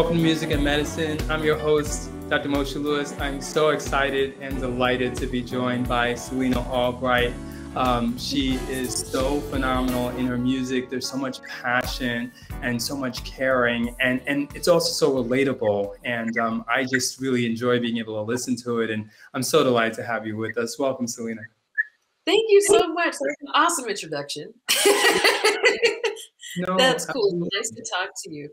Welcome to Music and Medicine. I'm your host, Dr. Moshe Lewis. I'm so excited and delighted to be joined by Selina Albright. Um, she is so phenomenal in her music. There's so much passion and so much caring, and, and it's also so relatable. And um, I just really enjoy being able to listen to it. And I'm so delighted to have you with us. Welcome, Selina. Thank you so much. That's an awesome introduction. no, That's cool. Absolutely. Nice to talk to you.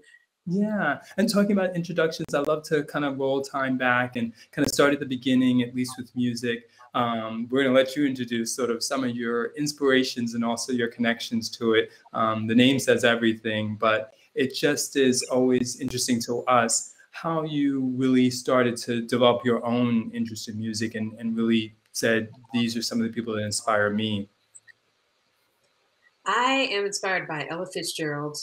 Yeah. And talking about introductions, I love to kind of roll time back and kind of start at the beginning, at least with music. Um, we're going to let you introduce sort of some of your inspirations and also your connections to it. Um, the name says everything, but it just is always interesting to us how you really started to develop your own interest in music and, and really said, these are some of the people that inspire me. I am inspired by Ella Fitzgerald,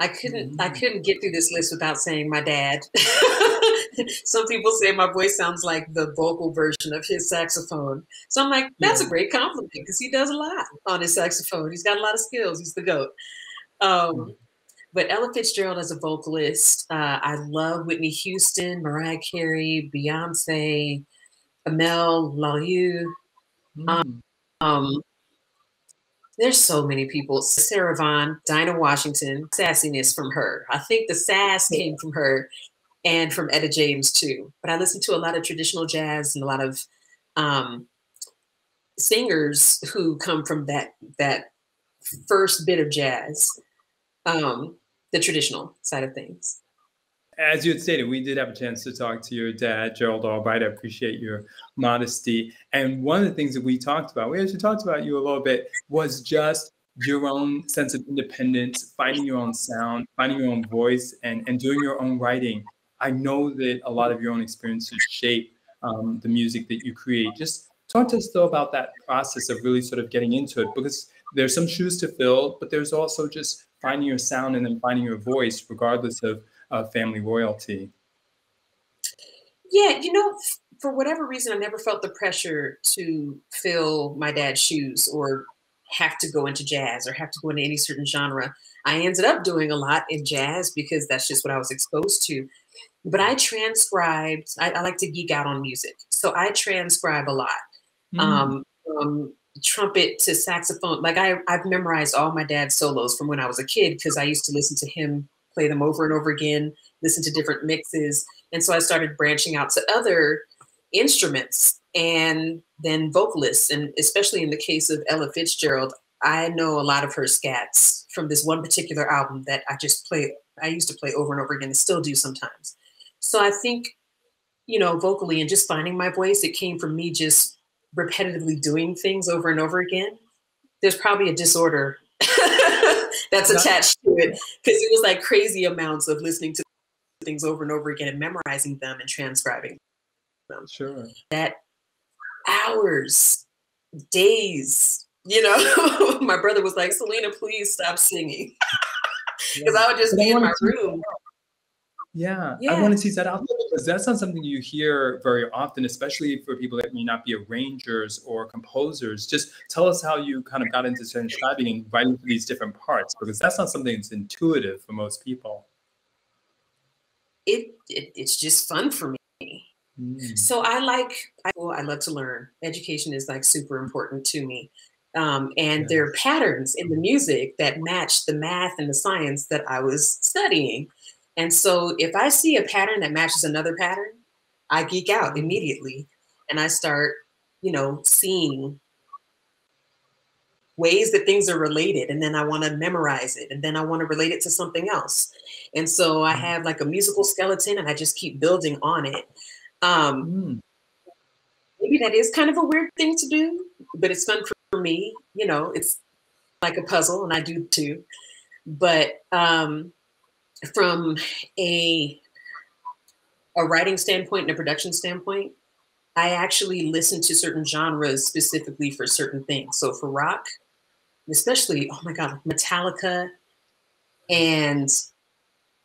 I couldn't mm-hmm. I mm. couldn't get through this list without saying my dad. Some people say my voice sounds like the vocal version of his saxophone. So I'm like, that's yeah. a great compliment because he does a lot on his saxophone. He's got a lot of skills. He's the goat. Um, mm-hmm. But Ella Fitzgerald as a vocalist, uh, I love Whitney Houston, Mariah Carey, Beyonce, Amel Larrieux. Mm. Um, um, there's so many people. Sarah Vaughan, Dinah Washington, sassiness from her. I think the sass came from her and from Etta James too. But I listen to a lot of traditional jazz and a lot of um, singers who come from that that first bit of jazz, um, the traditional side of things as you had stated, we did have a chance to talk to your dad, Gerald Albright. I appreciate your modesty. And one of the things that we talked about, we actually talked about you a little bit, was just your own sense of independence, finding your own sound, finding your own voice, and, and doing your own writing. I know that a lot of your own experiences shape um, the music that you create. Just talk to us though about that process of really sort of getting into it because there's some shoes to fill, but there's also just finding your sound and then finding your voice, regardless of uh, family royalty? Yeah, you know, for whatever reason, I never felt the pressure to fill my dad's shoes or have to go into jazz or have to go into any certain genre. I ended up doing a lot in jazz because that's just what I was exposed to. But I transcribed, I, I like to geek out on music. So I transcribe a lot. Mm. Um, from trumpet to saxophone. Like I, I've memorized all my dad's solos from when I was a kid because I used to listen to him play them over and over again, listen to different mixes. And so I started branching out to other instruments and then vocalists. And especially in the case of Ella Fitzgerald, I know a lot of her scats from this one particular album that I just play, I used to play over and over again and still do sometimes. So I think, you know, vocally and just finding my voice, it came from me just repetitively doing things over and over again. There's probably a disorder that's attached to it because it was like crazy amounts of listening to things over and over again and memorizing them and transcribing them. Sure. That hours, days, you know, my brother was like, Selina, please stop singing. Because I would just be in my room yeah, yeah. I want to tease that out because that's not something you hear very often, especially for people that may not be arrangers or composers. Just tell us how you kind of got into transcribing and writing for these different parts, because that's not something that's intuitive for most people. It, it it's just fun for me. Mm. So I like I, well, I love to learn. Education is like super important to me. Um, and yes. there are patterns in the music that match the math and the science that I was studying. And so if I see a pattern that matches another pattern, I geek out immediately and I start, you know, seeing ways that things are related and then I want to memorize it and then I want to relate it to something else. And so I mm. have like a musical skeleton and I just keep building on it. Um, mm. Maybe that is kind of a weird thing to do, but it's fun for me. You know, it's like a puzzle and I do too. But um, from a a writing standpoint and a production standpoint, I actually listen to certain genres specifically for certain things. So for rock, especially, oh my God, Metallica and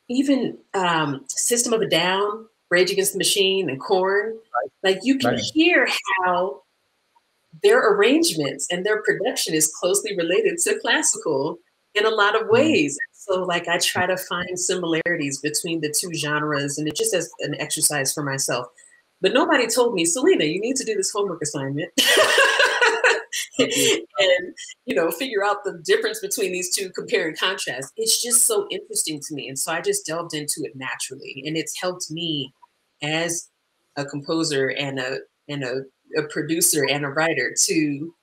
even um, System of a Down, Rage Against the Machine, and Korn. Right. Like you can right. hear how their arrangements and their production is closely related to classical in a lot of mm. ways. So like I try to find similarities between the two genres and it just as an exercise for myself. But nobody told me, Selina, you need to do this homework assignment. and you know, figure out the difference between these two, compare and contrast. It's just so interesting to me. And so I just delved into it naturally. And it's helped me as a composer and a and a, a producer and a writer to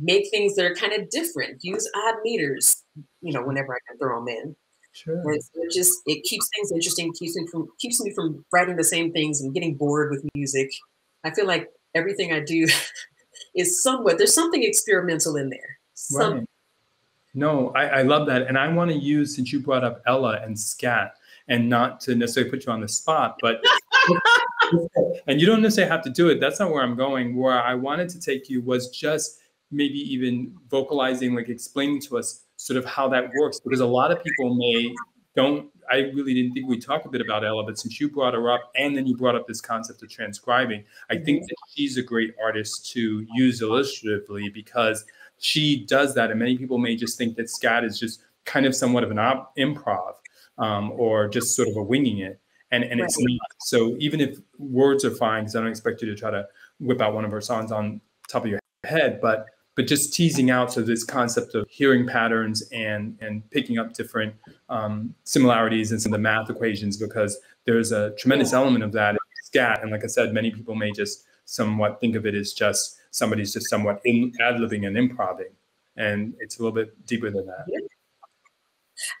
make things that are kind of different, use odd meters, you know, whenever I can throw them in. Sure. And so it just it keeps things interesting, keeps me from keeps me from writing the same things and getting bored with music. I feel like everything I do is somewhat there's something experimental in there. Some, right. No, I, I love that. And I want to use since you brought up Ella and scat and not to necessarily put you on the spot, but and you don't necessarily have to do it. That's not where I'm going. Where I wanted to take you was just maybe even vocalizing, like explaining to us sort of how that works, because a lot of people may don't. I really didn't think we'd talk a bit about Ella, but since you brought her up, and then you brought up this concept of transcribing, I think mm-hmm. that she's a great artist to use illustratively because she does that, and many people may just think that scat is just kind of somewhat of an op- improv um, or just sort of a winging it and and right. it's not. So even if words are fine, because I don't expect you to try to whip out one of her songs on top of your head, but but just teasing out so this concept of hearing patterns and and picking up different um, similarities in some of the math equations because there's a tremendous element of that in scat and like i said many people may just somewhat think of it as just somebody's just somewhat in, ad-libbing and improving and it's a little bit deeper than that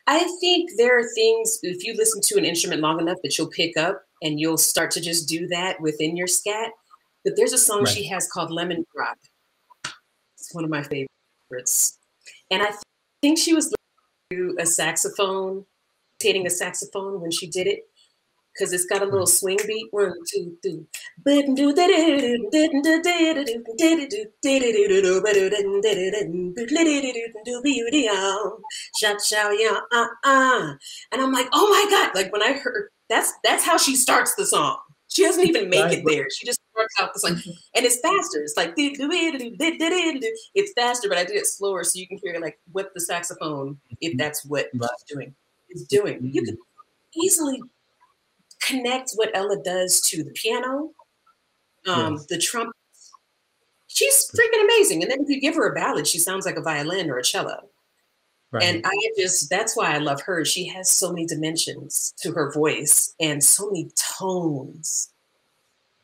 I think there are things, if you listen to an instrument long enough, that you'll pick up and you'll start to just do that within your scat. But there's a song right. she has called Lemon Drop. One of my favorites. And I think she was to a saxophone, taking a saxophone when she did it because it's got a little swing beat. One, two, three. And I'm like, oh my God. Like when I heard that's that's how she starts the song. She doesn't even make it there. She just starts out the song. And it's faster. It's like it's faster, but I did it slower so you can hear like what the saxophone, if that's what she's doing, is doing. You can easily connect what Ella does to the piano, um, yes. the trumpet. She's freaking amazing. And then if you give her a ballad, she sounds like a violin or a cello. Right. And I just, that's why I love her. She has so many dimensions to her voice and so many tones.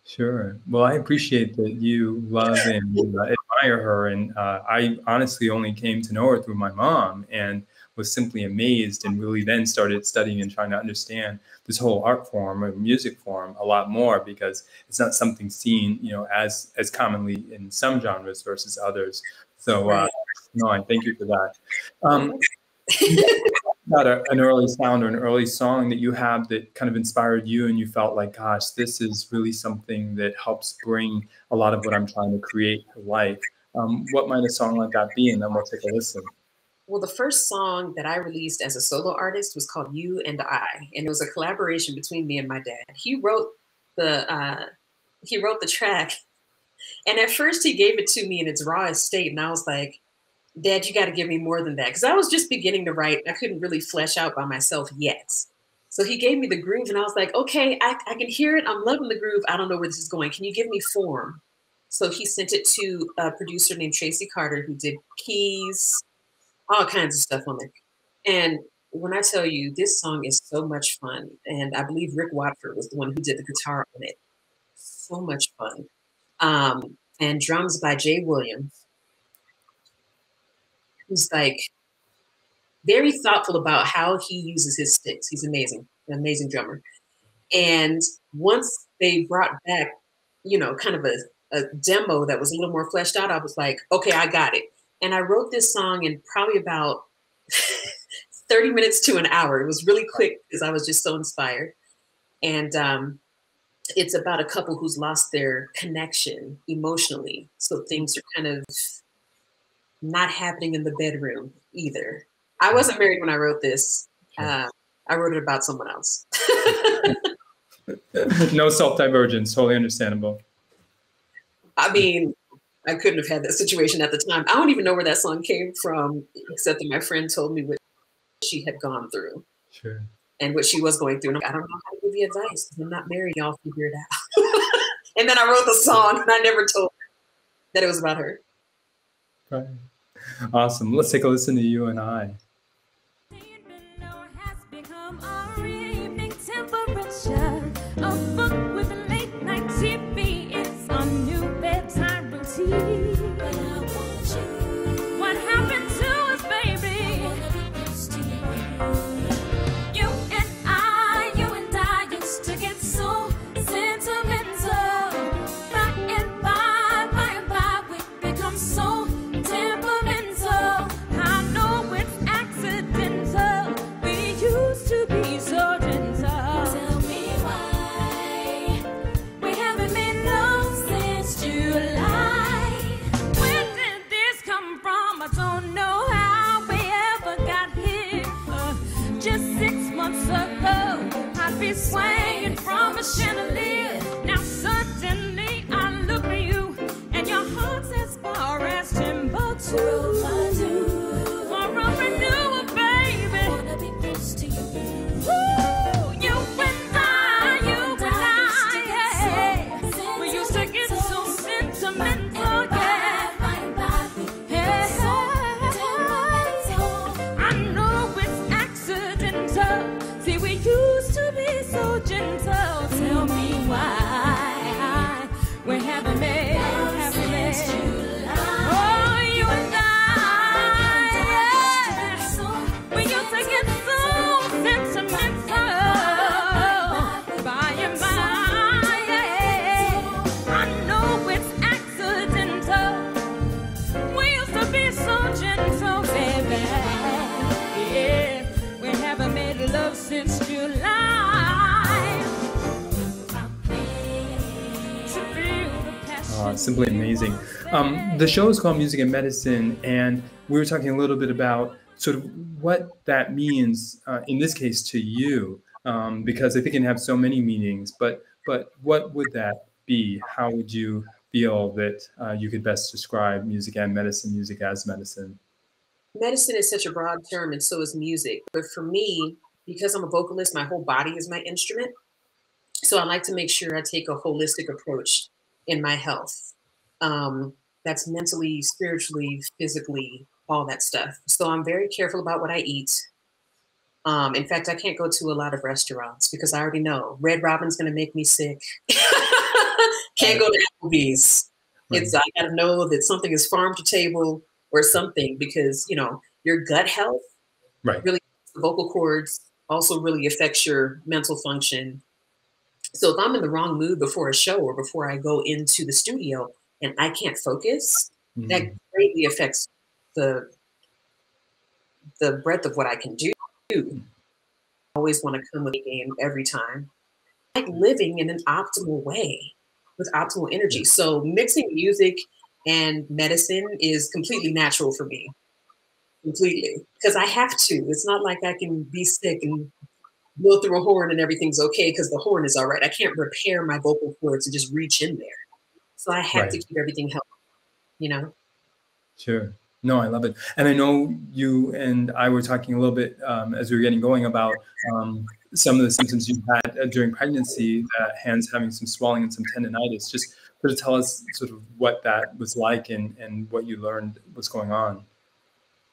Sure. Well, I appreciate that you love and uh, admire her. And uh, I honestly only came to know her through my mom. And was simply amazed and really then started studying and trying to understand this whole art form or music form a lot more because it's not something seen you know as as commonly in some genres versus others so uh, no i thank you for that um, about a, an early sound or an early song that you have that kind of inspired you and you felt like gosh this is really something that helps bring a lot of what i'm trying to create to life. Um, what might a song like that be? And then we'll take a listen. Well, the first song that I released as a solo artist was called You and I, and it was a collaboration between me and my dad. He wrote the uh, he wrote the track, and at first he gave it to me in its rawest state, and I was like, "Dad, you got to give me more than that," because I was just beginning to write. I couldn't really flesh out by myself yet. So he gave me the groove, and I was like, "Okay, I, I can hear it. I'm loving the groove. I don't know where this is going. Can you give me form?" So he sent it to a producer named Tracy Carter, who did keys, all kinds of stuff on it. And when I tell you this song is so much fun, and I believe Rick Watford was the one who did the guitar on it. So much fun. Um, and drums by Jay Williams, who's like very thoughtful about how he uses his sticks. He's amazing, an amazing drummer. And once they brought back, you know, kind of a, a demo that was a little more fleshed out, I was like, okay, I got it. And I wrote this song in probably about 30 minutes to an hour. It was really quick because I was just so inspired. And um, it's about a couple who's lost their connection emotionally. So things are kind of not happening in the bedroom either. I wasn't married when I wrote this. Uh, I wrote it about someone else. no self divergence, totally understandable. I mean, I couldn't have had that situation at the time. I don't even know where that song came from, except that my friend told me what she had gone through. Sure. And what she was going through. And I don't know how to give you advice I'm not married. Y'all figure it out. and then I wrote the song and I never told her that it was about her. Right. Awesome. Let's take a listen to you and I. simply amazing. Um, the show is called Music and Medicine, and we were talking a little bit about sort of what that means uh, in this case to you, um, because I think it can have so many meanings. But but what would that be? How would you feel that uh, you could best describe music and medicine, music as medicine? Medicine is such a broad term, and so is music. But for me, because I'm a vocalist, my whole body is my instrument. So I like to make sure I take a holistic approach in my health. Um, that's mentally, spiritually, physically, all that stuff. So I'm very careful about what I eat. Um, in fact, I can't go to a lot of restaurants because I already know Red Robin's going to make me sick. can't go to Applebee's. Right. It's I got to know that something is farm to table or something because you know your gut health right. really the vocal cords also really affects your mental function so if I'm in the wrong mood before a show or before I go into the studio and I can't focus, mm-hmm. that greatly affects the the breadth of what I can do. I always want to come with a game every time. Like living in an optimal way with optimal energy. So mixing music and medicine is completely natural for me. Completely. Because I have to. It's not like I can be sick and blow through a horn and everything's okay because the horn is all right. I can't repair my vocal cords and just reach in there. So I have right. to keep everything healthy, you know? Sure. No, I love it. And I know you and I were talking a little bit um, as we were getting going about um, some of the symptoms you had uh, during pregnancy, uh, hands having some swelling and some tendonitis. Just sort of tell us sort of what that was like and, and what you learned was going on.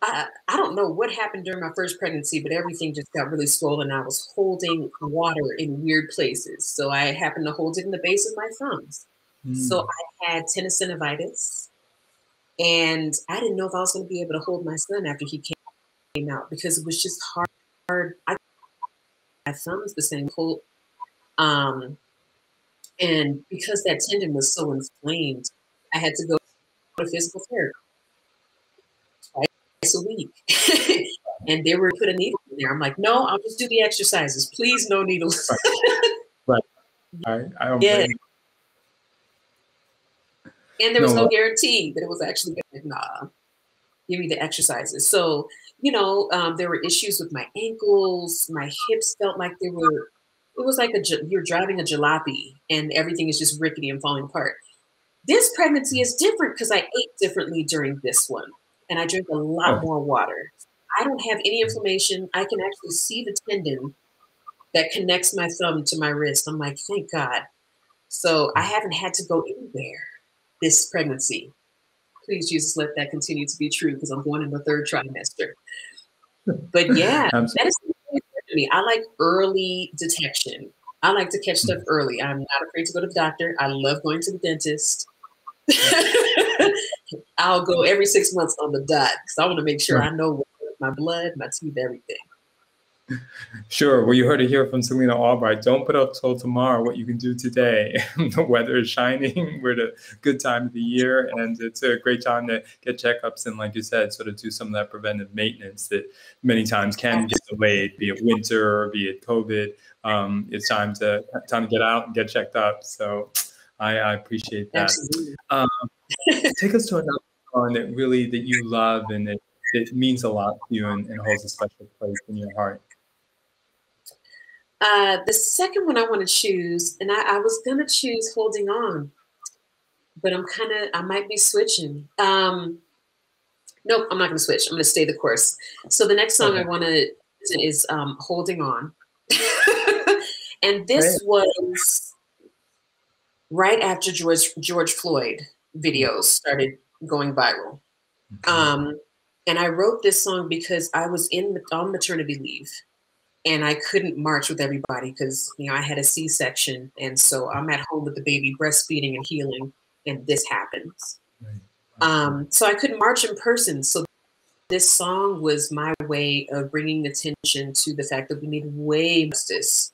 I, I don't know what happened during my first pregnancy, but everything just got really swollen. I was holding water in weird places. So I happened to hold it in the base of my thumbs. Mm. So I had tenosynovitis. And I didn't know if I was going to be able to hold my son after he came out because it was just hard. hard. I, my thumbs the same cold. Um, and because that tendon was so inflamed, I had to go to physical therapy a week. and they were put a needle in there. I'm like, no, I'll just do the exercises. Please, no needles. right. I, I don't yeah. And there was no, no guarantee that it was actually good. Nah, give me the exercises. So, you know, um, there were issues with my ankles. My hips felt like they were, it was like a you're driving a jalopy and everything is just rickety and falling apart. This pregnancy is different because I ate differently during this one and I drink a lot oh. more water. I don't have any inflammation. I can actually see the tendon that connects my thumb to my wrist. I'm like, thank God. So I mm. haven't had to go anywhere this pregnancy. Please, Jesus, let that continue to be true because I'm going in the third trimester. But yeah, that is me. I like early detection. I like to catch mm. stuff early. I'm not afraid to go to the doctor. I love going to the dentist. I'll go every six months on the dot because I want to make sure I know my blood, my teeth, everything. Sure. Well, you heard it here from Selina Albright. Don't put up till tomorrow what you can do today. the weather is shining. We're at a good time of the year, and it's a great time to get checkups and, like you said, sort of do some of that preventive maintenance that many times can get delayed, be it winter, be it COVID. Um, it's time to time to get out and get checked up. So I, I appreciate that. Um, take us to another song that really that you love and that, it means a lot to you and, and holds a special place in your heart. Uh, the second one I want to choose, and I, I was gonna choose "Holding On," but I'm kind of I might be switching. Um, nope, I'm not gonna switch. I'm gonna stay the course. So the next song okay. I want to is um, "Holding On," and this was right after George George Floyd videos started going viral. Um, and I wrote this song because I was in on maternity leave and I couldn't march with everybody because you know I had a C-section, and so I'm at home with the baby, breastfeeding and healing, and this happens. Right. Um, so I couldn't march in person. So this song was my way of bringing attention to the fact that we need way justice,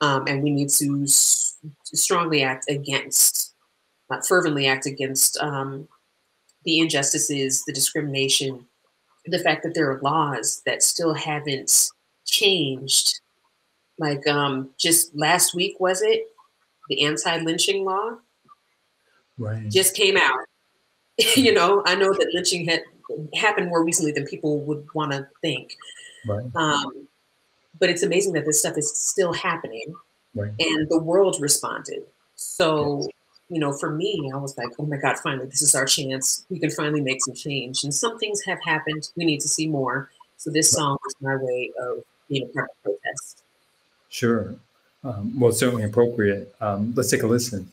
um, and we need to s- strongly act against, uh, fervently act against um, the injustices, the discrimination, the fact that there are laws that still haven't changed. Like um, just last week, was it? The anti-lynching law right. just came out. you know, I know that lynching had happened more recently than people would want to think. Right. Um, but it's amazing that this stuff is still happening, right. and the world responded. So, yes. You know, for me, I was like, "Oh my God! Finally, this is our chance. We can finally make some change." And some things have happened. We need to see more. So this song was my way of being a part of protest. Sure. Um, well, certainly appropriate. Um, let's take a listen.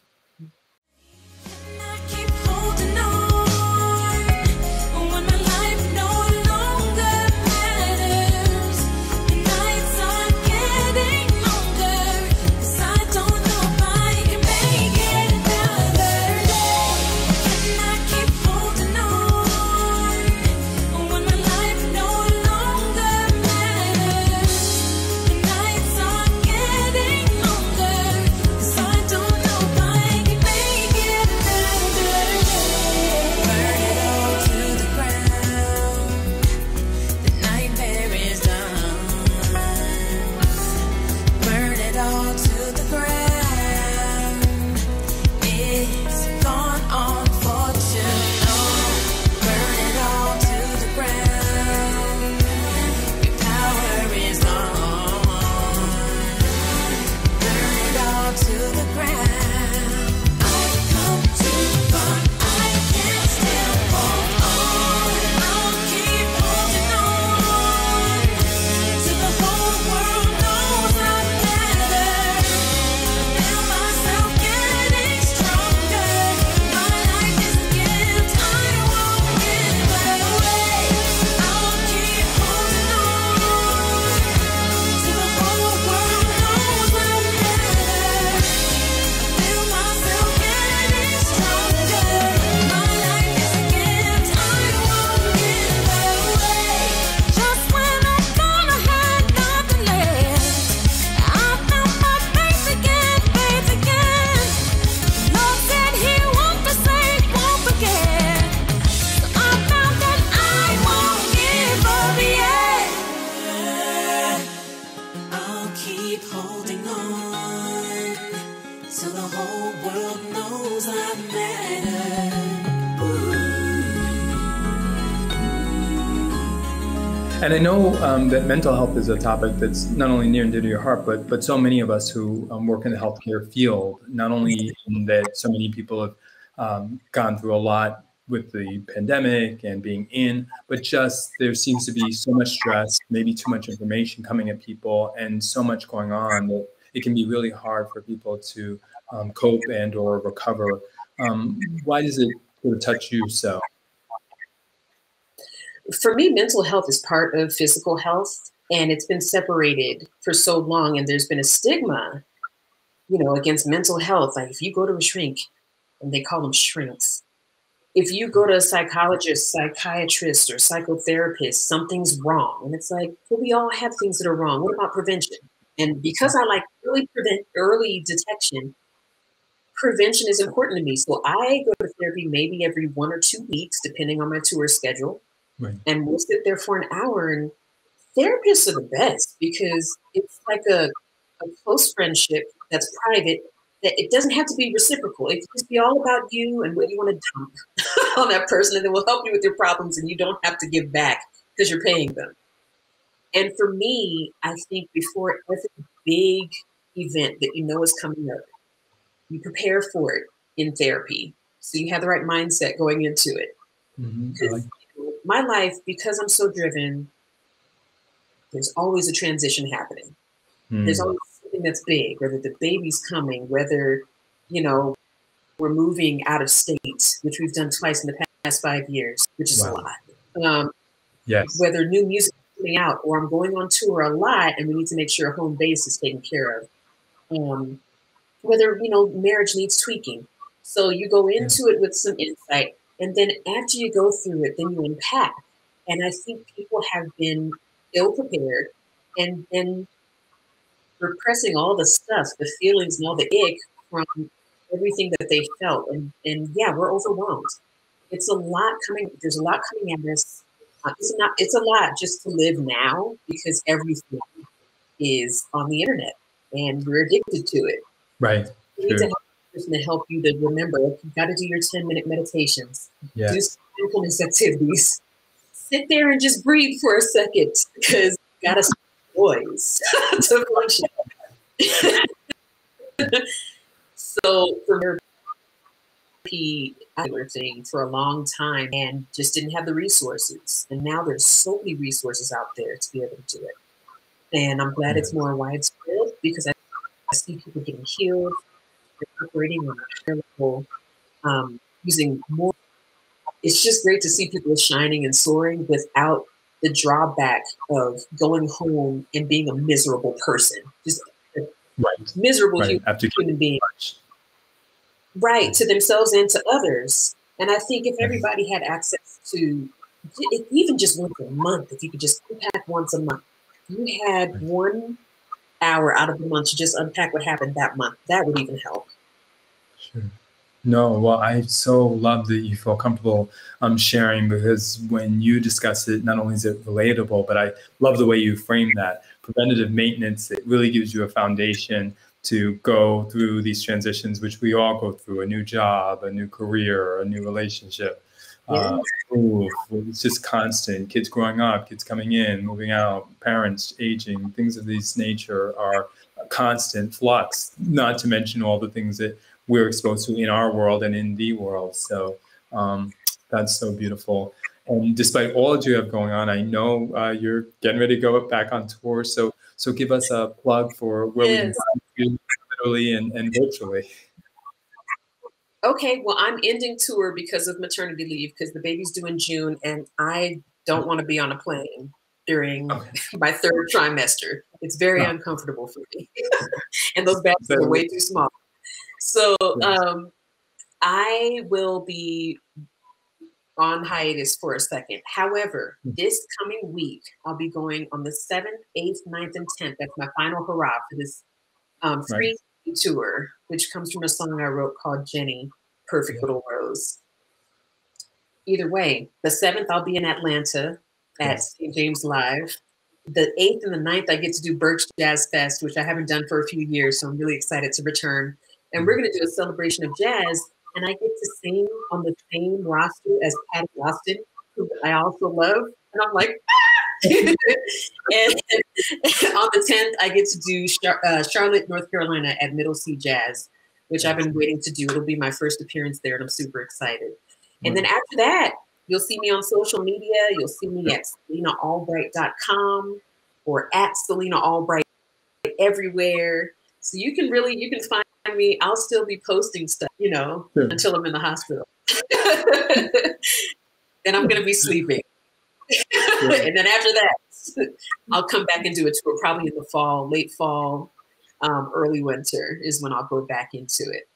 And I know um, that mental health is a topic that's not only near and dear to your heart, but but so many of us who um, work in the healthcare field, not only that so many people have um, gone through a lot with the pandemic and being in, but just there seems to be so much stress, maybe too much information coming at people, and so much going on that it can be really hard for people to um, cope and or recover. Um, why does it sort of touch you so? For me, mental health is part of physical health, and it's been separated for so long, and there's been a stigma, you know, against mental health. Like if you go to a shrink, and they call them shrinks, if you go to a psychologist, psychiatrist, or psychotherapist, something's wrong. And it's like, well, we all have things that are wrong. What about prevention? And because I like early prevent early detection, prevention is important to me. So I go to therapy maybe every one or two weeks, depending on my tour schedule. Right. And we'll sit there for an hour. And therapists are the best because it's like a, a close friendship that's private that it doesn't have to be reciprocal. It can just be all about you and what you want to dump on that person, and then we'll help you with your problems, and you don't have to give back because you're paying them. And for me, I think before every big event that you know is coming up, you prepare for it in therapy. So you have the right mindset going into it. Mm-hmm. Like- my life, because I'm so driven, there's always a transition happening. Mm. There's always something that's big, whether the baby's coming, whether, you know, we're moving out of state, which we've done twice in the past five years, which is wow. a lot. Um, yes. Whether new music is coming out or I'm going on tour a lot and we need to make sure a home base is taken care of. Um, whether, you know, marriage needs tweaking. So you go into yeah. it with some insight. And then after you go through it, then you unpack. And I think people have been ill prepared and then repressing all the stuff, the feelings and all the ick from everything that they felt. And, and yeah, we're overwhelmed. It's a lot coming, there's a lot coming at us uh, it's not. It's a lot just to live now because everything is on the internet and we're addicted to it. Right. You need to a to help you to remember. You got to do your ten minute meditations. Yeah. Do mindfulness activities. Sit there and just breathe for a second because you got to voice to function. so for thing for a long time and just didn't have the resources. And now there's so many resources out there to be able to do it. And I'm glad it's more widespread because I, see people getting healed, operating on a higher level, um, using more. It's just great to see people shining and soaring without the drawback of going home and being a miserable person. Just right. miserable right. human, human being. Right, to themselves and to others. And I think if everybody had access to even just once a month, if you could just unpack once a month, you had one hour out of the month to just unpack what happened that month, that would even help. Sure. No, well, I so love that you feel comfortable um, sharing because when you discuss it, not only is it relatable, but I love the way you frame that preventative maintenance. It really gives you a foundation to go through these transitions, which we all go through a new job, a new career, a new relationship. Uh, it's just constant. Kids growing up, kids coming in, moving out, parents aging, things of this nature are a constant flux, not to mention all the things that we're exposed to in our world and in the world. So um, that's so beautiful. And despite all that you have going on, I know uh, you're getting ready to go back on tour. So so give us a plug for where yes. we can find you literally and, and virtually. Okay, well, I'm ending tour because of maternity leave because the baby's due in June, and I don't want to be on a plane during okay. my third trimester. It's very uncomfortable for me, and those bags are way too small. So um, I will be on hiatus for a second. However, hmm. this coming week, I'll be going on the 7th, 8th, 9th, and 10th. That's my final hurrah for this um, free right. tour, which comes from a song I wrote called Jenny, Perfect. Little Rose. Either way, the 7th, I'll be in Atlanta at St. James Live. The 8th and the 9th, I get to do Berks Jazz Fest, which I haven't done for a few years. So I'm really excited to return. And we're hmm. going to do a celebration of jazz and I get to sing on the same roster as Patti Austin, who I also love. And I'm like, ah! and, on the 10th, I get to do Char- uh, Charlotte, North Carolina at Middle C Jazz, which I've been waiting to do. It'll be my first appearance there, and I'm super excited. And then after that, you'll see me on social media. You'll see me at selinaalbright.com or at Selina Albright everywhere. So you can really you can find me. I'll still be posting stuff, you know, sure. until I'm in the hospital. then I'm gonna be sleeping. And then after that, I'll come back and do a tour probably in the fall, late fall, um, early winter is when I'll go back into it.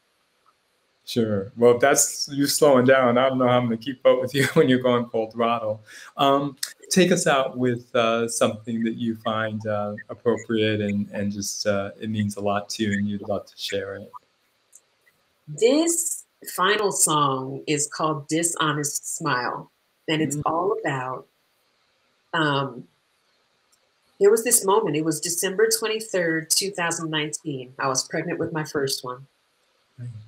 Sure. Well, if that's you slowing down, I don't know how I'm going to keep up with you when you're going full throttle. Um, take us out with uh, something that you find uh, appropriate and, and just uh, it means a lot to you and you'd love to share it. This final song is called Dishonest Smile, and it's mm-hmm. all about. Um, there was this moment, it was December 23rd, 2019. I was pregnant with my first one.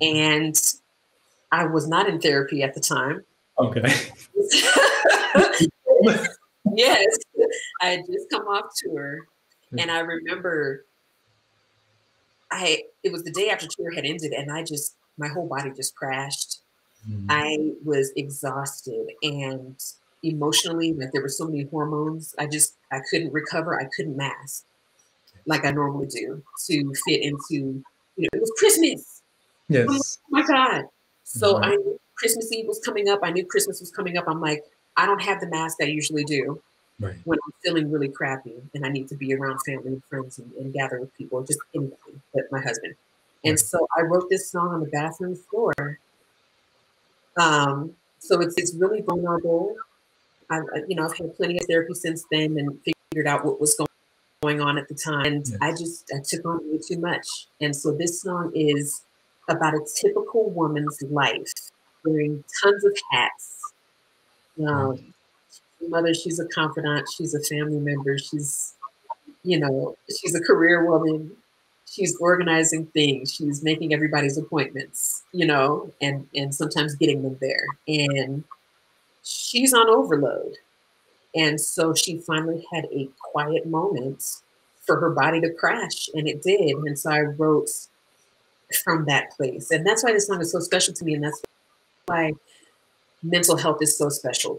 And I was not in therapy at the time. Okay. yes. I had just come off tour. And I remember I it was the day after tour had ended and I just my whole body just crashed. Mm-hmm. I was exhausted and emotionally like there were so many hormones. I just I couldn't recover. I couldn't mask like I normally do to fit into you know it was Christmas Yes. oh my God. So I knew Christmas Eve was coming up. I knew Christmas was coming up. I'm like, I don't have the mask I usually do right. when I'm feeling really crappy and I need to be around family and friends and, and gather with people, just anybody but my husband. And right. so I wrote this song on the bathroom floor. Um, so it's it's really vulnerable. I, you know, I've had plenty of therapy since then and figured out what was going going on at the time. And yes. I just I took on way too much. And so this song is about a typical woman's life, wearing tons of hats. Um, mother, she's a confidant, she's a family member, she's, you know, she's a career woman, she's organizing things, she's making everybody's appointments, you know, and and sometimes getting them there. And she's on overload. And so she finally had a quiet moment for her body to crash, and it did. And so I wrote from that place. And that's why this song is so special to me. And that's why mental health is so special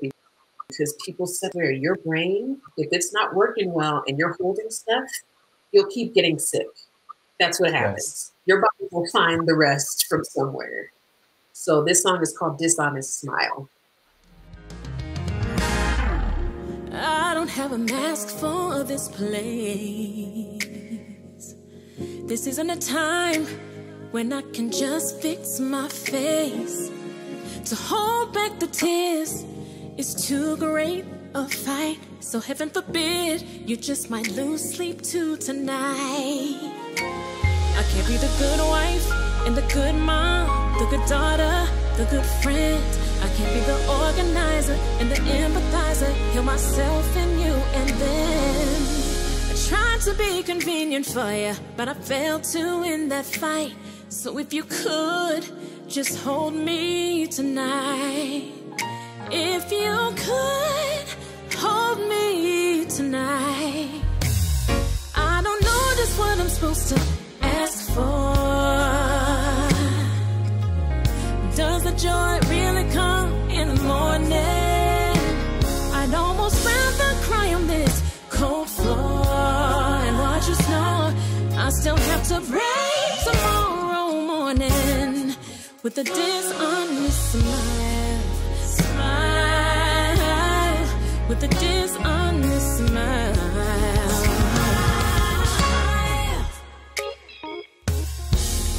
because people said where your brain, if it's not working well and you're holding stuff, you'll keep getting sick. That's what happens. Yes. Your body will find the rest from somewhere. So this song is called Dishonest Smile. Don't have a mask for this place. This isn't a time when I can just fix my face. To hold back the tears is too great a fight. So heaven forbid you just might lose sleep too tonight. I can't be the good wife and the good mom, the good daughter, the good friend. I can't be the organizer and the empathizer. Heal myself and you and then. I tried to be convenient for you, but I failed to win that fight. So if you could just hold me tonight. If you could hold me tonight. I don't know just what I'm supposed to ask for. Does the joy Still have to break tomorrow morning with a dishonest smile. Smile with a dishonest smile.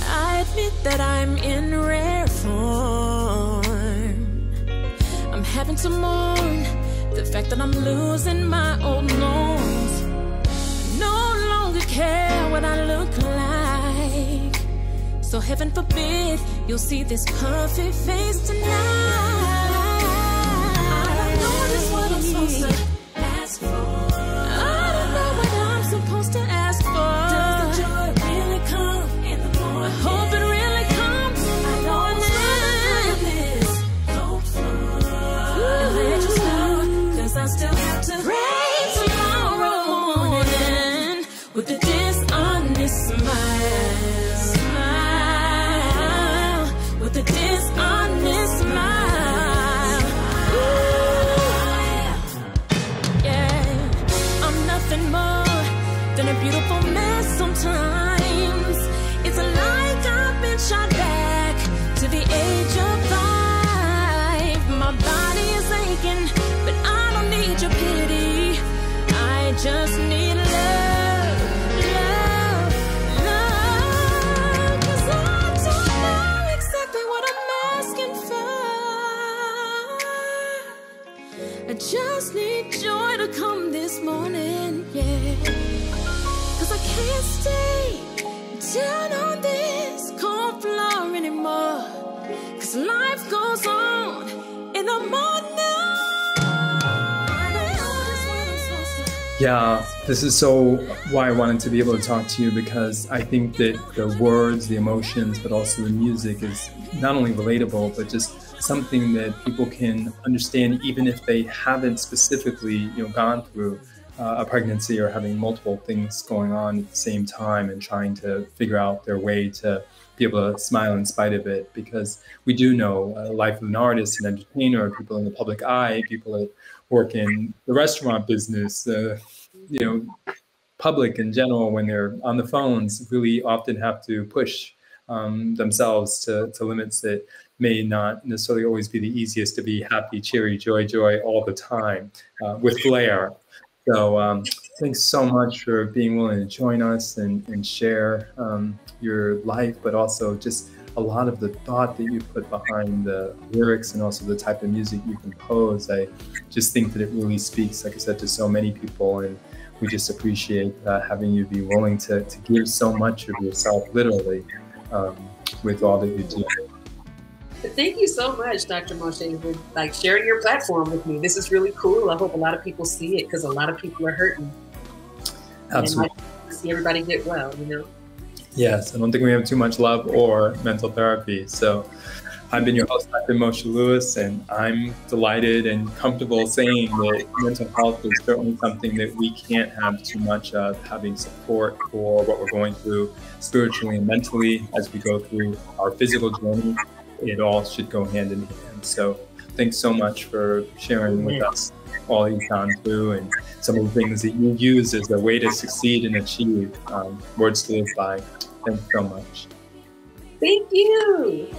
I admit that I'm in rare form. I'm having to mourn the fact that I'm losing my old norms. Care what I look like. So heaven forbid you'll see this perfect face tonight. I know what I'm supposed to this is so why I wanted to be able to talk to you because I think that the words, the emotions, but also the music is not only relatable, but just something that people can understand even if they haven't specifically, you know, gone through uh, a pregnancy or having multiple things going on at the same time and trying to figure out their way to be able to smile in spite of it. Because we do know uh, life of an artist and entertainer people in the public eye people that work in the restaurant business, uh, you know, public in general, when they're on the phones, really often have to push um, themselves to, to limits that may not necessarily always be the easiest to be happy, cheery, joy, joy all the time uh, with flair. So um, thanks so much for being willing to join us and, and share um, your life, but also just a lot of the thought that you put behind the lyrics and also the type of music you compose. I just think that it really speaks, like I said, to so many people. And we just appreciate uh, having you be willing to, to give so much of yourself, literally, um, with all that you do. Thank you so much, Dr. Moshe, for like sharing your platform with me. This is really cool. I hope a lot of people see it because a lot of people are hurting. Absolutely. And I see everybody get well, you know. Yes, I don't think we have too much love or mental therapy. So I've been your host, Dr. Moshe Lewis, and I'm delighted and comfortable saying that mental health is certainly something that we can't have too much of, having support for what we're going through spiritually and mentally as we go through our physical journey. It all should go hand in hand. So thanks so much for sharing with us all you've gone through and some of the things that you use as a way to succeed and achieve um, words to live by. Thanks so much. Thank you.